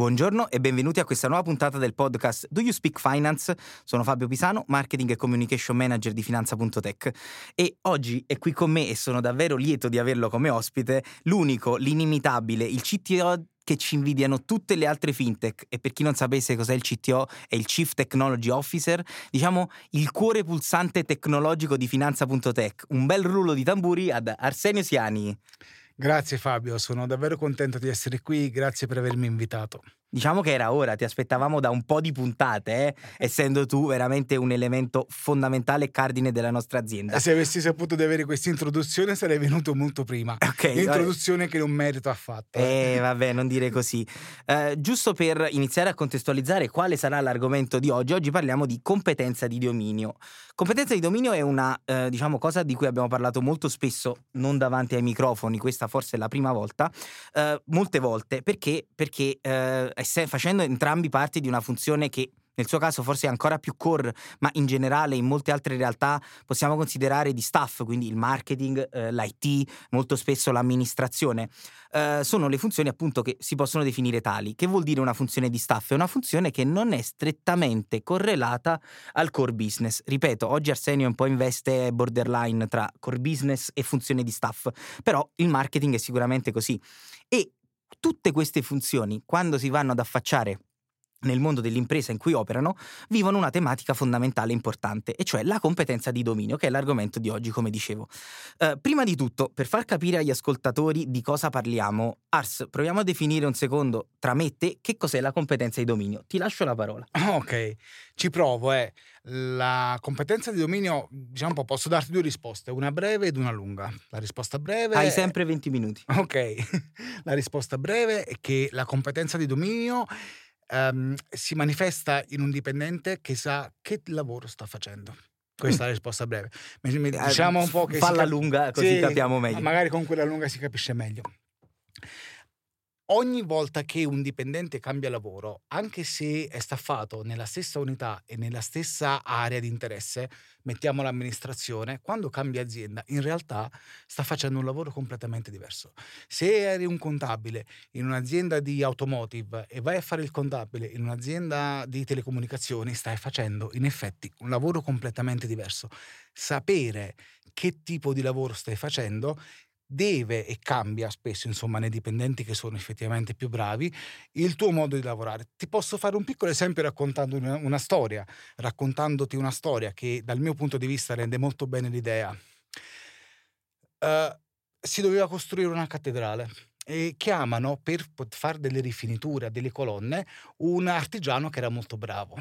Buongiorno e benvenuti a questa nuova puntata del podcast Do You Speak Finance? Sono Fabio Pisano, Marketing e Communication Manager di Finanza.tech e oggi è qui con me e sono davvero lieto di averlo come ospite l'unico, l'inimitabile, il CTO che ci invidiano tutte le altre fintech e per chi non sapesse cos'è il CTO è il Chief Technology Officer, diciamo il cuore pulsante tecnologico di Finanza.tech. Un bel rullo di tamburi ad Arsenio Siani. Grazie Fabio, sono davvero contento di essere qui, grazie per avermi invitato. Diciamo che era ora, ti aspettavamo da un po' di puntate, eh? essendo tu veramente un elemento fondamentale e cardine della nostra azienda. Se avessi saputo di avere questa introduzione sarei venuto molto prima. Ok. L'introduzione che non merito affatto. Eh, vabbè, non dire così. Eh, giusto per iniziare a contestualizzare quale sarà l'argomento di oggi, oggi parliamo di competenza di dominio. Competenza di dominio è una, eh, diciamo, cosa di cui abbiamo parlato molto spesso, non davanti ai microfoni, questa forse è la prima volta, eh, molte volte, perché, perché eh, facendo entrambi parte di una funzione che nel suo caso forse è ancora più core, ma in generale in molte altre realtà possiamo considerare di staff, quindi il marketing, eh, l'IT, molto spesso l'amministrazione. Eh, sono le funzioni appunto che si possono definire tali. Che vuol dire una funzione di staff? È una funzione che non è strettamente correlata al core business. Ripeto, oggi Arsenio un po' investe borderline tra core business e funzione di staff, però il marketing è sicuramente così. E tutte queste funzioni, quando si vanno ad affacciare nel mondo dell'impresa in cui operano, vivono una tematica fondamentale e importante, e cioè la competenza di dominio, che è l'argomento di oggi, come dicevo. Uh, prima di tutto, per far capire agli ascoltatori di cosa parliamo, Ars, proviamo a definire un secondo tra me e te che cos'è la competenza di dominio. Ti lascio la parola. Ok, ci provo. Eh. La competenza di dominio, diciamo un po', posso darti due risposte, una breve ed una lunga. La risposta breve... Hai sempre 20 minuti. Ok, la risposta breve è che la competenza di dominio um, si manifesta in un dipendente che sa che lavoro sta facendo. Questa è la risposta breve. Eh, diciamo un po' che... Falla cap- lunga così sì, capiamo meglio. Magari con quella lunga si capisce meglio ogni volta che un dipendente cambia lavoro, anche se è staffato nella stessa unità e nella stessa area di interesse, mettiamo l'amministrazione, quando cambia azienda, in realtà sta facendo un lavoro completamente diverso. Se eri un contabile in un'azienda di automotive e vai a fare il contabile in un'azienda di telecomunicazioni, stai facendo in effetti un lavoro completamente diverso. Sapere che tipo di lavoro stai facendo deve e cambia spesso, insomma, nei dipendenti che sono effettivamente più bravi, il tuo modo di lavorare. Ti posso fare un piccolo esempio raccontando una, una storia, raccontandoti una storia che dal mio punto di vista rende molto bene l'idea. Uh, si doveva costruire una cattedrale e chiamano per fare delle rifiniture a delle colonne un artigiano che era molto bravo.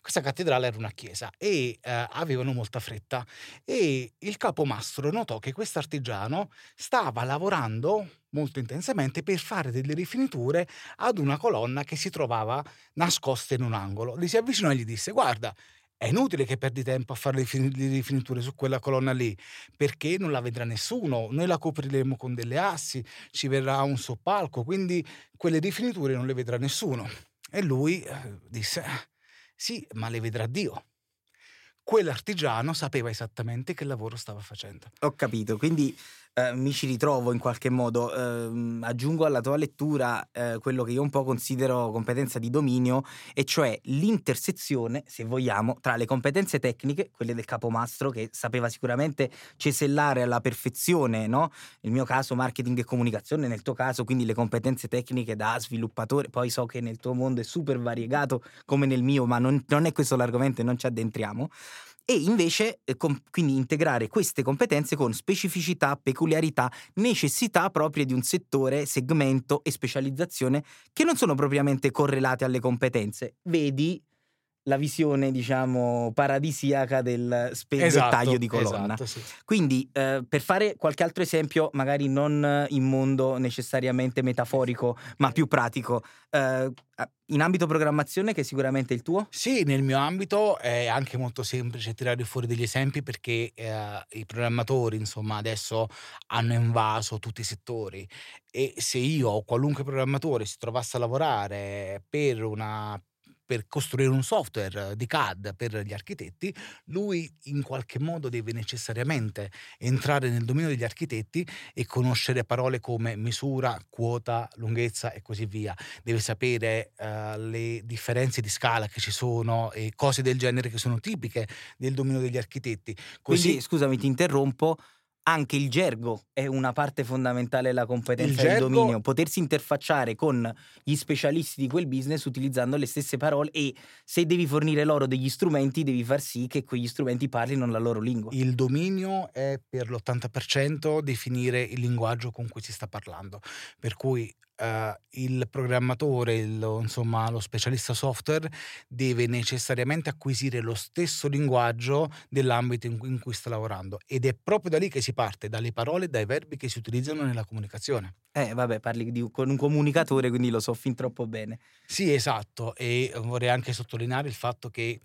Questa cattedrale era una chiesa e eh, avevano molta fretta e il capomastro notò che questo artigiano stava lavorando molto intensamente per fare delle rifiniture ad una colonna che si trovava nascosta in un angolo. Gli si avvicinò e gli disse guarda, è inutile che perdi tempo a fare le rifiniture su quella colonna lì, perché non la vedrà nessuno, noi la copriremo con delle assi, ci verrà un soppalco, quindi quelle rifiniture non le vedrà nessuno. E lui eh, disse, sì, ma le vedrà Dio. Quell'artigiano sapeva esattamente che lavoro stava facendo. Ho capito, quindi eh, mi ci ritrovo in qualche modo. Eh, aggiungo alla tua lettura eh, quello che io un po' considero competenza di dominio, e cioè l'intersezione, se vogliamo, tra le competenze tecniche, quelle del capomastro, che sapeva sicuramente cesellare alla perfezione, no? Nel mio caso marketing e comunicazione, nel tuo caso quindi le competenze tecniche da sviluppatore, poi so che nel tuo mondo è super variegato come nel mio, ma non, non è questo l'argomento e non ci addentriamo e invece eh, com- quindi integrare queste competenze con specificità, peculiarità, necessità proprie di un settore, segmento e specializzazione che non sono propriamente correlate alle competenze. Vedi la visione, diciamo, paradisiaca del spe- esatto, taglio di colonna. Esatto, sì. Quindi, eh, per fare qualche altro esempio, magari non in mondo necessariamente metaforico, ma più pratico, eh, in ambito programmazione, che è sicuramente il tuo? Sì, nel mio ambito è anche molto semplice tirare fuori degli esempi perché eh, i programmatori, insomma, adesso hanno invaso tutti i settori e se io o qualunque programmatore si trovasse a lavorare per una per costruire un software di CAD per gli architetti, lui in qualche modo deve necessariamente entrare nel dominio degli architetti e conoscere parole come misura, quota, lunghezza e così via. Deve sapere uh, le differenze di scala che ci sono e cose del genere che sono tipiche del dominio degli architetti. Così, Quindi, scusami, ti interrompo anche il gergo è una parte fondamentale della competenza del dominio, potersi interfacciare con gli specialisti di quel business utilizzando le stesse parole e se devi fornire loro degli strumenti devi far sì che quegli strumenti parlino la loro lingua. Il dominio è per l'80% definire il linguaggio con cui si sta parlando, per cui uh, il programmatore, il, insomma lo specialista software deve necessariamente acquisire lo stesso linguaggio dell'ambito in cui, in cui sta lavorando ed è proprio da lì che si parte, dalle parole e dai verbi che si utilizzano nella comunicazione. Eh, vabbè, parli di, con un comunicatore, quindi lo so fin troppo bene. Sì, esatto, e vorrei anche sottolineare il fatto che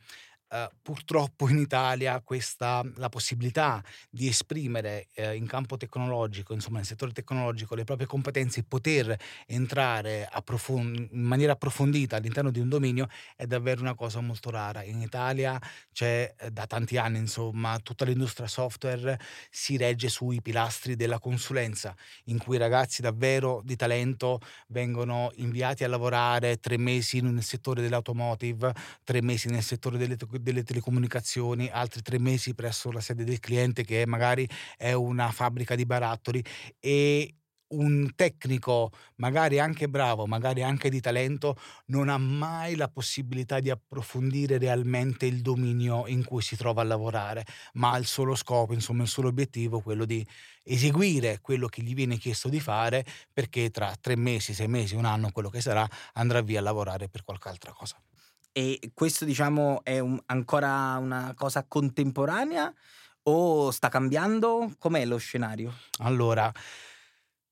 Uh, purtroppo in Italia questa, la possibilità di esprimere uh, in campo tecnologico, insomma nel settore tecnologico, le proprie competenze e poter entrare approfond- in maniera approfondita all'interno di un dominio è davvero una cosa molto rara. In Italia c'è uh, da tanti anni, insomma, tutta l'industria software si regge sui pilastri della consulenza, in cui ragazzi davvero di talento vengono inviati a lavorare tre mesi nel settore dell'automotive, tre mesi nel settore delle tecnologie delle telecomunicazioni, altri tre mesi presso la sede del cliente che magari è una fabbrica di barattoli e un tecnico, magari anche bravo, magari anche di talento, non ha mai la possibilità di approfondire realmente il dominio in cui si trova a lavorare, ma ha il solo scopo, insomma, il solo obiettivo, quello di eseguire quello che gli viene chiesto di fare, perché tra tre mesi, sei mesi, un anno, quello che sarà, andrà via a lavorare per qualche altra cosa. E questo diciamo è un, ancora una cosa contemporanea o sta cambiando? Com'è lo scenario? Allora,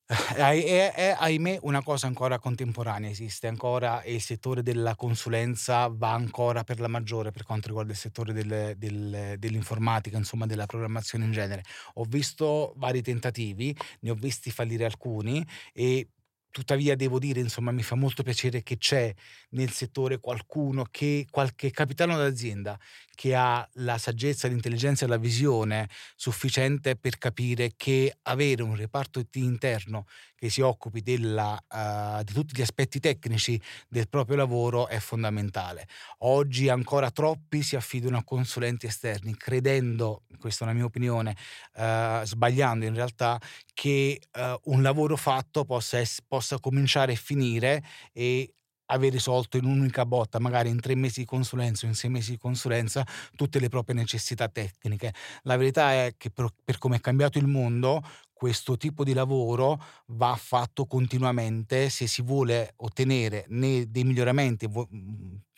è, è, è, ahimè una cosa ancora contemporanea, esiste ancora e il settore della consulenza va ancora per la maggiore per quanto riguarda il settore del, del, dell'informatica, insomma della programmazione in genere. Ho visto vari tentativi, ne ho visti fallire alcuni e Tuttavia devo dire, insomma, mi fa molto piacere che c'è nel settore qualcuno che, qualche capitano d'azienda che ha la saggezza, l'intelligenza e la visione sufficiente per capire che avere un reparto interno che si occupi della, uh, di tutti gli aspetti tecnici del proprio lavoro è fondamentale. Oggi ancora troppi si affidano a consulenti esterni, credendo, questa è una mia opinione, uh, sbagliando in realtà, che uh, un lavoro fatto possa, es- possa cominciare e finire e aver risolto in un'unica botta, magari in tre mesi di consulenza o in sei mesi di consulenza, tutte le proprie necessità tecniche. La verità è che per, per come è cambiato il mondo, questo tipo di lavoro va fatto continuamente se si vuole ottenere dei miglioramenti,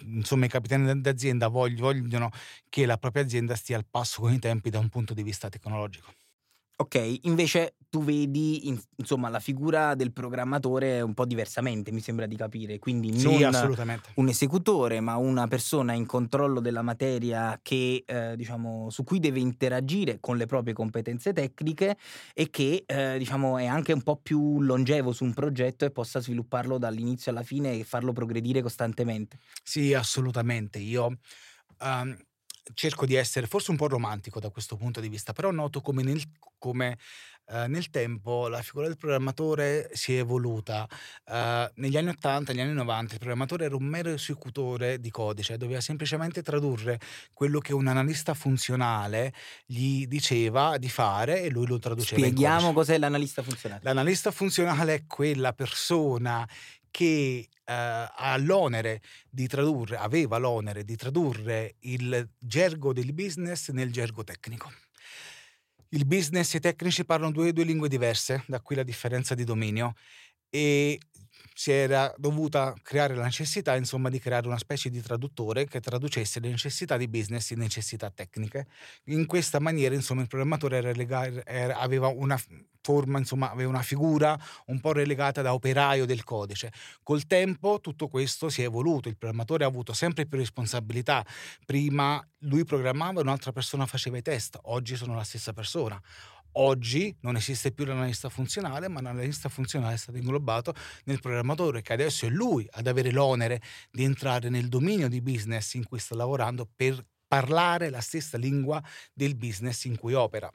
insomma i capitani d'azienda vogliono che la propria azienda stia al passo con i tempi da un punto di vista tecnologico. Ok, invece tu vedi insomma la figura del programmatore un po' diversamente, mi sembra di capire, quindi sì, non un esecutore, ma una persona in controllo della materia che eh, diciamo su cui deve interagire con le proprie competenze tecniche e che eh, diciamo è anche un po' più longevo su un progetto e possa svilupparlo dall'inizio alla fine e farlo progredire costantemente. Sì, assolutamente. Io um, cerco di essere forse un po' romantico da questo punto di vista, però noto come nel, come, eh, nel tempo la figura del programmatore si è evoluta. Eh, negli anni 80, negli anni 90, il programmatore era un mero esecutore di codice, doveva semplicemente tradurre quello che un analista funzionale gli diceva di fare e lui lo traduceva. Spieghiamo cos'è l'analista funzionale. L'analista funzionale è quella persona che eh, l'onere di tradurre, aveva l'onere di tradurre il gergo del business nel gergo tecnico. Il business e i tecnici parlano due, due lingue diverse, da qui la differenza di dominio e si era dovuta creare la necessità, insomma, di creare una specie di traduttore che traducesse le necessità di business in necessità tecniche. In questa maniera, insomma, il programmatore era lega- era, aveva una forma, insomma, aveva una figura un po' relegata da operaio del codice. Col tempo tutto questo si è evoluto, il programmatore ha avuto sempre più responsabilità. Prima lui programmava, un'altra persona faceva i test, oggi sono la stessa persona Oggi non esiste più l'analista funzionale, ma l'analista funzionale è stato inglobato nel programmatore, che adesso è lui ad avere l'onere di entrare nel dominio di business in cui sta lavorando per parlare la stessa lingua del business in cui opera.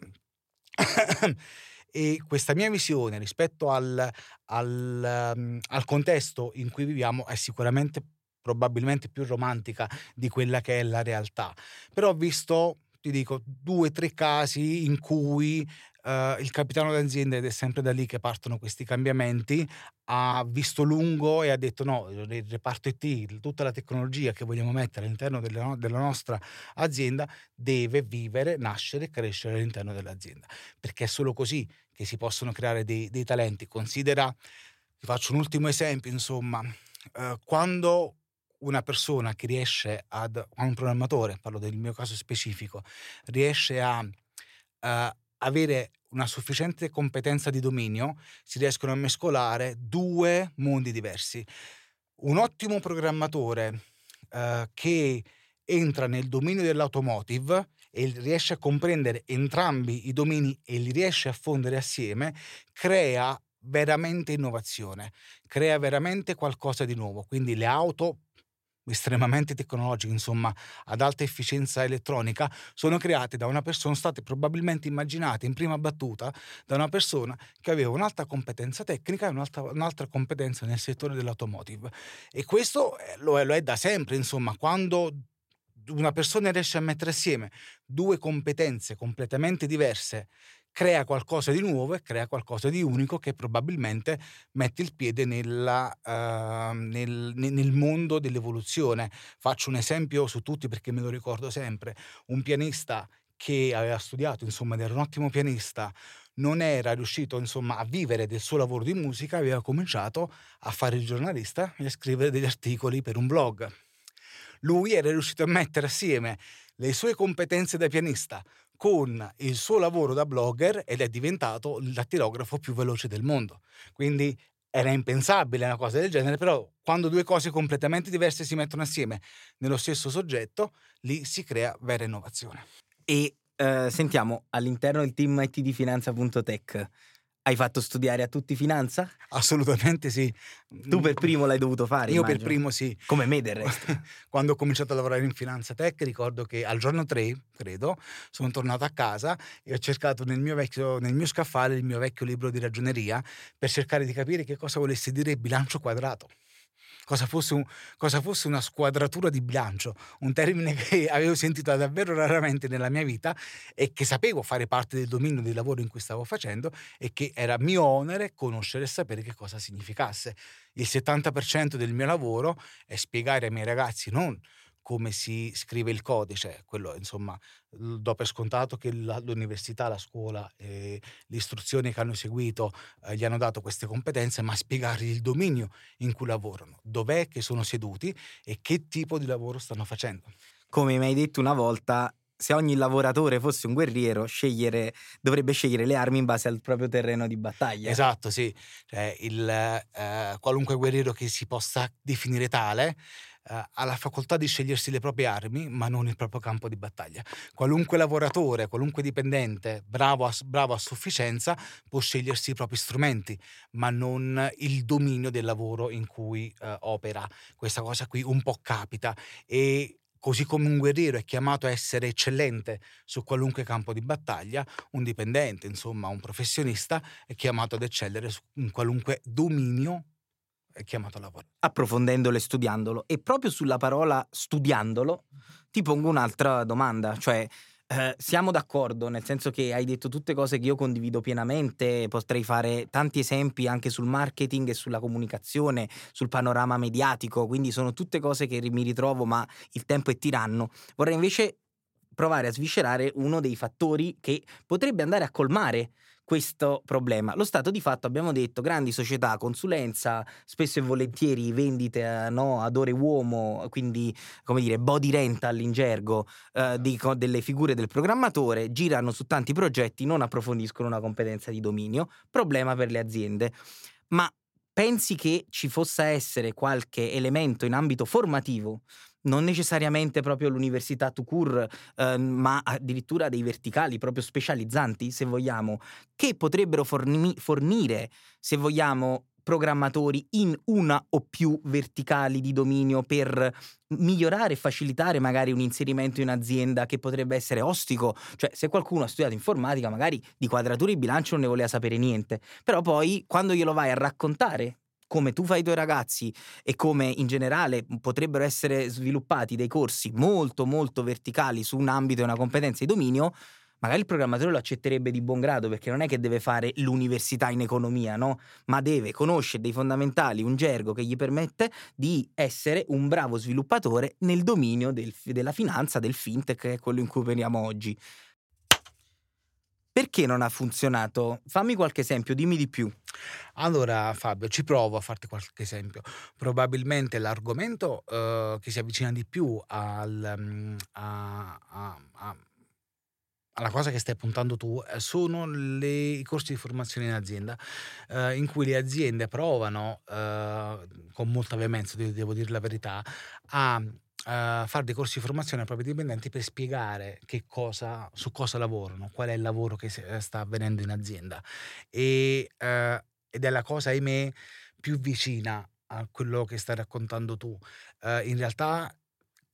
e questa mia visione rispetto al, al, um, al contesto in cui viviamo è sicuramente probabilmente più romantica di quella che è la realtà. Però ho visto ti dico, due o tre casi in cui uh, il capitano d'azienda, ed è sempre da lì che partono questi cambiamenti, ha visto lungo e ha detto no, il reparto IT, tutta la tecnologia che vogliamo mettere all'interno della, della nostra azienda deve vivere, nascere e crescere all'interno dell'azienda, perché è solo così che si possono creare dei, dei talenti. Considera, ti faccio un ultimo esempio, insomma, uh, quando una persona che riesce ad, un programmatore, parlo del mio caso specifico, riesce a uh, avere una sufficiente competenza di dominio, si riescono a mescolare due mondi diversi. Un ottimo programmatore uh, che entra nel dominio dell'automotive e riesce a comprendere entrambi i domini e li riesce a fondere assieme, crea veramente innovazione, crea veramente qualcosa di nuovo. Quindi le auto estremamente tecnologiche, insomma, ad alta efficienza elettronica, sono create da una persona, sono state probabilmente immaginate in prima battuta da una persona che aveva un'alta competenza tecnica e un'altra, un'altra competenza nel settore dell'automotive. E questo eh, lo è, lo è da sempre, insomma, quando una persona riesce a mettere assieme due competenze completamente diverse crea qualcosa di nuovo e crea qualcosa di unico che probabilmente mette il piede nella, uh, nel, nel, mondo dell'evoluzione. Faccio un esempio su tutti perché me lo ricordo sempre. Un pianista che aveva studiato, insomma, era un ottimo pianista, non era riuscito insomma, a vivere del suo lavoro di musica, aveva cominciato a fare il giornalista e a scrivere degli articoli per un blog. Lui era riuscito a mettere assieme le sue competenze da pianista con il suo lavoro da blogger ed è diventato il più veloce del mondo. Quindi era impensabile una cosa del genere, però quando due cose completamente diverse si mettono assieme nello stesso soggetto, lì si crea vera innovazione. E eh, sentiamo all'interno del team IT di Finanza.tech hai fatto studiare a tutti finanza? Assolutamente sì. Tu per primo l'hai dovuto fare? Io immagino. per primo sì. Come me del resto. Quando ho cominciato a lavorare in Finanza Tech ricordo che al giorno 3, credo, sono tornato a casa e ho cercato nel mio, vecchio, nel mio scaffale il mio vecchio libro di ragioneria per cercare di capire che cosa volesse dire bilancio quadrato cosa fosse, un, cosa fosse una squadratura di bilancio, un termine che avevo sentito davvero raramente nella mia vita e che sapevo fare parte del dominio del lavoro in cui stavo facendo e che era mio onere conoscere e sapere che cosa significasse. Il 70% del mio lavoro è spiegare ai miei ragazzi non come si scrive il codice, quello insomma do per scontato che l'università, la scuola, eh, le istruzioni che hanno seguito eh, gli hanno dato queste competenze, ma spiegargli il dominio in cui lavorano, dov'è che sono seduti e che tipo di lavoro stanno facendo. Come mi hai detto una volta, se ogni lavoratore fosse un guerriero, scegliere, dovrebbe scegliere le armi in base al proprio terreno di battaglia. Esatto, sì. Cioè, il, eh, qualunque guerriero che si possa definire tale ha la facoltà di scegliersi le proprie armi, ma non il proprio campo di battaglia. Qualunque lavoratore, qualunque dipendente bravo a, bravo a sufficienza può scegliersi i propri strumenti, ma non il dominio del lavoro in cui eh, opera. Questa cosa qui un po' capita e Così come un guerriero è chiamato a essere eccellente su qualunque campo di battaglia, un dipendente, insomma un professionista, è chiamato ad eccellere in qualunque dominio chiamato a lavorare. Approfondendolo e studiandolo. E proprio sulla parola studiandolo ti pongo un'altra domanda, cioè eh, siamo d'accordo, nel senso che hai detto tutte cose che io condivido pienamente, potrei fare tanti esempi anche sul marketing e sulla comunicazione, sul panorama mediatico, quindi sono tutte cose che mi ritrovo, ma il tempo è tiranno. Vorrei invece provare a sviscerare uno dei fattori che potrebbe andare a colmare questo problema. Lo stato di fatto, abbiamo detto, grandi società, consulenza, spesso e volentieri vendite a, no, ad ore uomo, quindi come dire body rental in gergo eh, di, delle figure del programmatore, girano su tanti progetti, non approfondiscono una competenza di dominio, problema per le aziende. Ma pensi che ci possa essere qualche elemento in ambito formativo non necessariamente proprio l'università to cure, eh, ma addirittura dei verticali proprio specializzanti, se vogliamo, che potrebbero forni- fornire, se vogliamo, programmatori in una o più verticali di dominio per migliorare e facilitare magari un inserimento in azienda che potrebbe essere ostico. Cioè, se qualcuno ha studiato informatica, magari di quadrature di bilancio non ne voleva sapere niente. Però poi, quando glielo vai a raccontare come tu fai i tuoi ragazzi e come in generale potrebbero essere sviluppati dei corsi molto molto verticali su un ambito e una competenza di dominio, magari il programmatore lo accetterebbe di buon grado perché non è che deve fare l'università in economia, no? Ma deve conoscere dei fondamentali, un gergo che gli permette di essere un bravo sviluppatore nel dominio del, della finanza, del fintech, che è quello in cui operiamo oggi. Perché non ha funzionato? Fammi qualche esempio, dimmi di più. Allora Fabio, ci provo a farti qualche esempio. Probabilmente l'argomento uh, che si avvicina di più al, um, a, a, a alla cosa che stai puntando tu eh, sono le, i corsi di formazione in azienda, eh, in cui le aziende provano, eh, con molta veemenza, devo dire la verità, a uh, fare dei corsi di formazione ai propri dipendenti per spiegare cosa, su cosa lavorano, qual è il lavoro che eh, sta avvenendo in azienda. E, uh, ed è la cosa, ahimè, più vicina a quello che stai raccontando tu. Uh, in realtà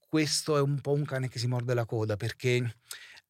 questo è un po' un cane che si morde la coda perché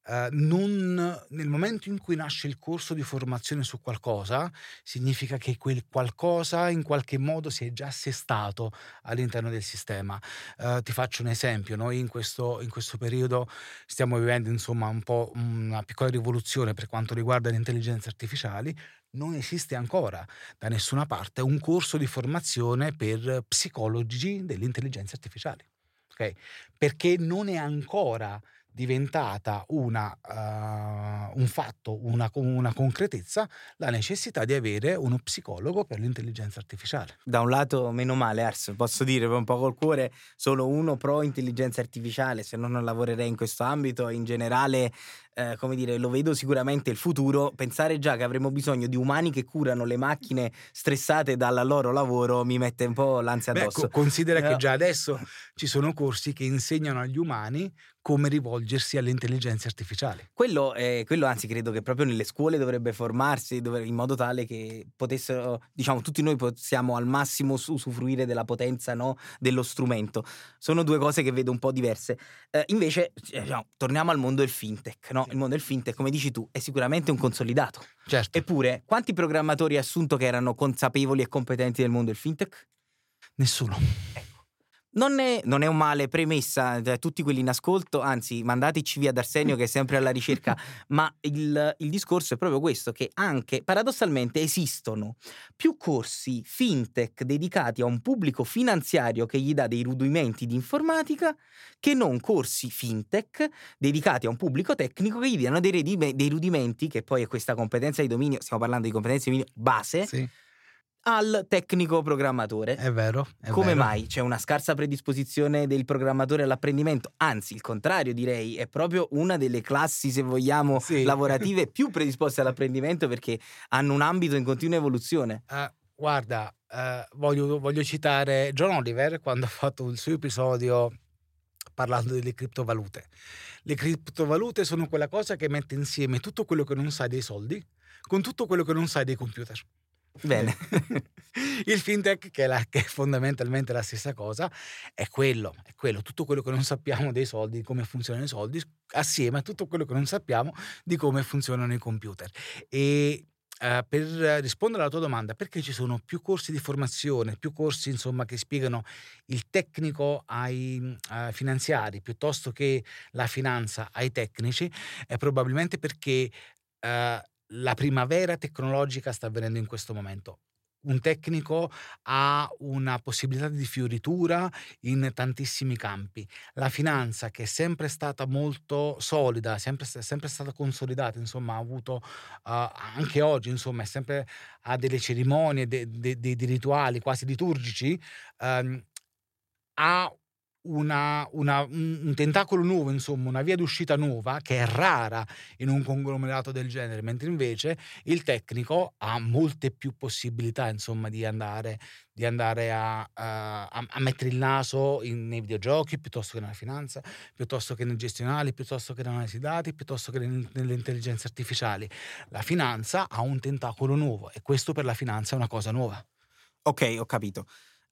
Uh, non, nel momento in cui nasce il corso di formazione su qualcosa, significa che quel qualcosa in qualche modo si è già assestato all'interno del sistema. Uh, ti faccio un esempio: noi in questo, in questo, periodo stiamo vivendo insomma un po' una piccola rivoluzione per quanto riguarda le intelligenze artificiali. Non esiste ancora da nessuna parte un corso di formazione per psicologi delle intelligenze artificiali. Okay? Perché non è ancora diventata una, uh, un fatto, una, una, concretezza, la necessità di avere uno psicologo per l'intelligenza artificiale. Da un lato, meno male, Ars, posso dire un po' col cuore, sono uno pro intelligenza artificiale, se no non lavorerei in questo ambito, in generale eh, come dire, lo vedo sicuramente il futuro. Pensare già che avremo bisogno di umani che curano le macchine stressate dal loro lavoro mi mette un po' l'ansia addosso. Beh, considera no. che già adesso ci sono corsi che insegnano agli umani come rivolgersi alle intelligenze artificiali. Quello, eh, quello, anzi credo che proprio nelle scuole dovrebbe formarsi in modo tale che potessero, diciamo, tutti noi possiamo al massimo usufruire della potenza no, dello strumento. Sono due cose che vedo un po' diverse. Eh, invece, diciamo, torniamo al mondo del fintech, no? Il mondo del fintech, come dici tu, è sicuramente un consolidato. Certo. Eppure, quanti programmatori hai assunto che erano consapevoli e competenti del mondo del fintech? Nessuno. Non è, non è, un male, premessa, tutti quelli in ascolto, anzi mandateci via D'Arsenio che è sempre alla ricerca, ma il, il, discorso è proprio questo, che anche paradossalmente esistono più corsi fintech dedicati a un pubblico finanziario che gli dà dei rudimenti di informatica che non corsi fintech dedicati a un pubblico tecnico che gli danno dei, dei rudimenti, che poi è questa competenza di dominio, stiamo parlando di competenza di dominio base, sì al tecnico programmatore. È vero. È Come vero. mai? C'è una scarsa predisposizione del programmatore all'apprendimento? Anzi, il contrario, direi, è proprio una delle classi, se vogliamo, sì. lavorative più predisposte all'apprendimento perché hanno un ambito in continua evoluzione. Uh, guarda, uh, voglio, voglio citare John Oliver quando ha fatto il suo episodio parlando delle criptovalute. Le criptovalute sono quella cosa che mette insieme tutto quello che non sai dei soldi con tutto quello che non sai dei computer. Bene. il fintech, che è, la, che è, fondamentalmente la stessa cosa, è quello, è quello, tutto quello che non sappiamo dei soldi, di come funzionano i soldi, assieme a tutto quello che non sappiamo di come funzionano i computer. E Uh, per rispondere alla tua domanda, perché ci sono più corsi di formazione, più corsi insomma che spiegano il tecnico ai uh, finanziari piuttosto che la finanza ai tecnici, è probabilmente perché uh, la primavera tecnologica sta avvenendo in questo momento. Un tecnico ha una possibilità di fioritura in tantissimi campi. La finanza, che è sempre stata molto solida, sempre, sempre stata consolidata, insomma, ha avuto uh, anche oggi, insomma, è sempre ha delle cerimonie, dei de, de, de rituali quasi liturgici, um, ha una, una, un tentacolo nuovo, insomma, una via d'uscita nuova che è rara in un conglomerato del genere, mentre invece il tecnico ha molte più possibilità, insomma, di andare, di andare a, a, a, mettere il naso in, nei videogiochi piuttosto che nella finanza, piuttosto che nei gestionali, piuttosto che nell'analisi dati, piuttosto che nelle intelligenze artificiali. La finanza ha un tentacolo nuovo e questo per la finanza è una cosa nuova. Ok, ho capito.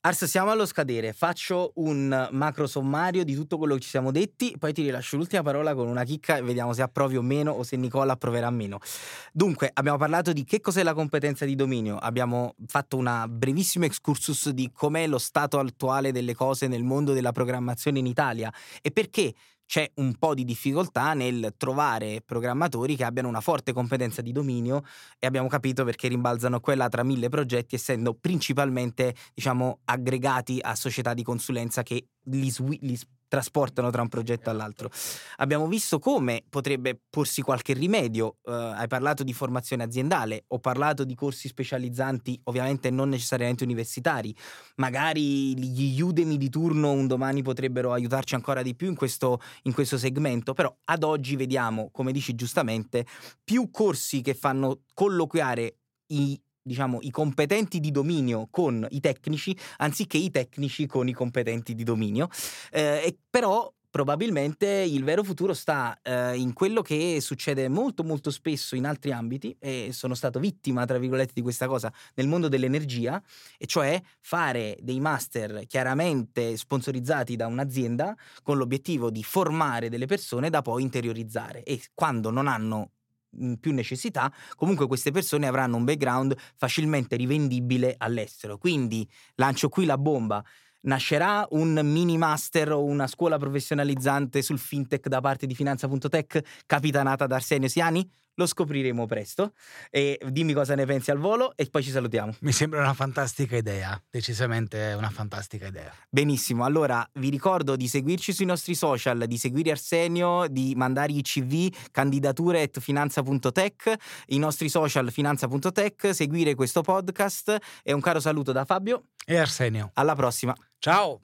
Ars, siamo allo scadere. Faccio un macro sommario di tutto quello che ci siamo detti, poi ti rilascio l'ultima parola con una chicca e vediamo se approvi o meno o se Nicola approverà meno. Dunque, abbiamo parlato di che cos'è la competenza di dominio, abbiamo fatto una brevissima excursus di com'è lo stato attuale delle cose nel mondo della programmazione in Italia e perché c'è un po' di difficoltà nel trovare programmatori che abbiano una forte competenza di dominio e abbiamo capito perché rimbalzano quella tra mille progetti essendo principalmente diciamo aggregati a società di consulenza che li, li trasportano tra un progetto all'altro. Abbiamo visto come potrebbe porsi qualche rimedio, uh, hai parlato di formazione aziendale, ho parlato di corsi specializzanti, ovviamente non necessariamente universitari, magari gli Udemy di turno un domani potrebbero aiutarci ancora di più in questo, in questo segmento, però ad oggi vediamo, come dici giustamente, più corsi che fanno colloquiare i diciamo, i competenti di dominio con i tecnici, anziché i tecnici con i competenti di dominio. Eh, però probabilmente il vero futuro sta eh, in quello che succede molto molto spesso in altri ambiti e sono stato vittima tra virgolette di questa cosa nel mondo dell'energia e cioè fare dei master chiaramente sponsorizzati da un'azienda con l'obiettivo di formare delle persone da poi interiorizzare e quando non hanno più necessità, comunque queste persone avranno un background facilmente rivendibile all'estero. Quindi lancio qui la bomba. Nascerà un mini master o una scuola professionalizzante sul fintech da parte di Finanza.tech capitanata da Arsenio Siani? Lo scopriremo presto. E dimmi cosa ne pensi al volo e poi ci salutiamo. Mi sembra una fantastica idea, decisamente una fantastica idea. Benissimo, allora vi ricordo di seguirci sui nostri social, di seguire Arsenio, di mandare i CV, candidature at finanza.tech, i nostri social finanza.tech, seguire questo podcast e un caro saluto da Fabio e Arsenio. Alla prossima. Ciao.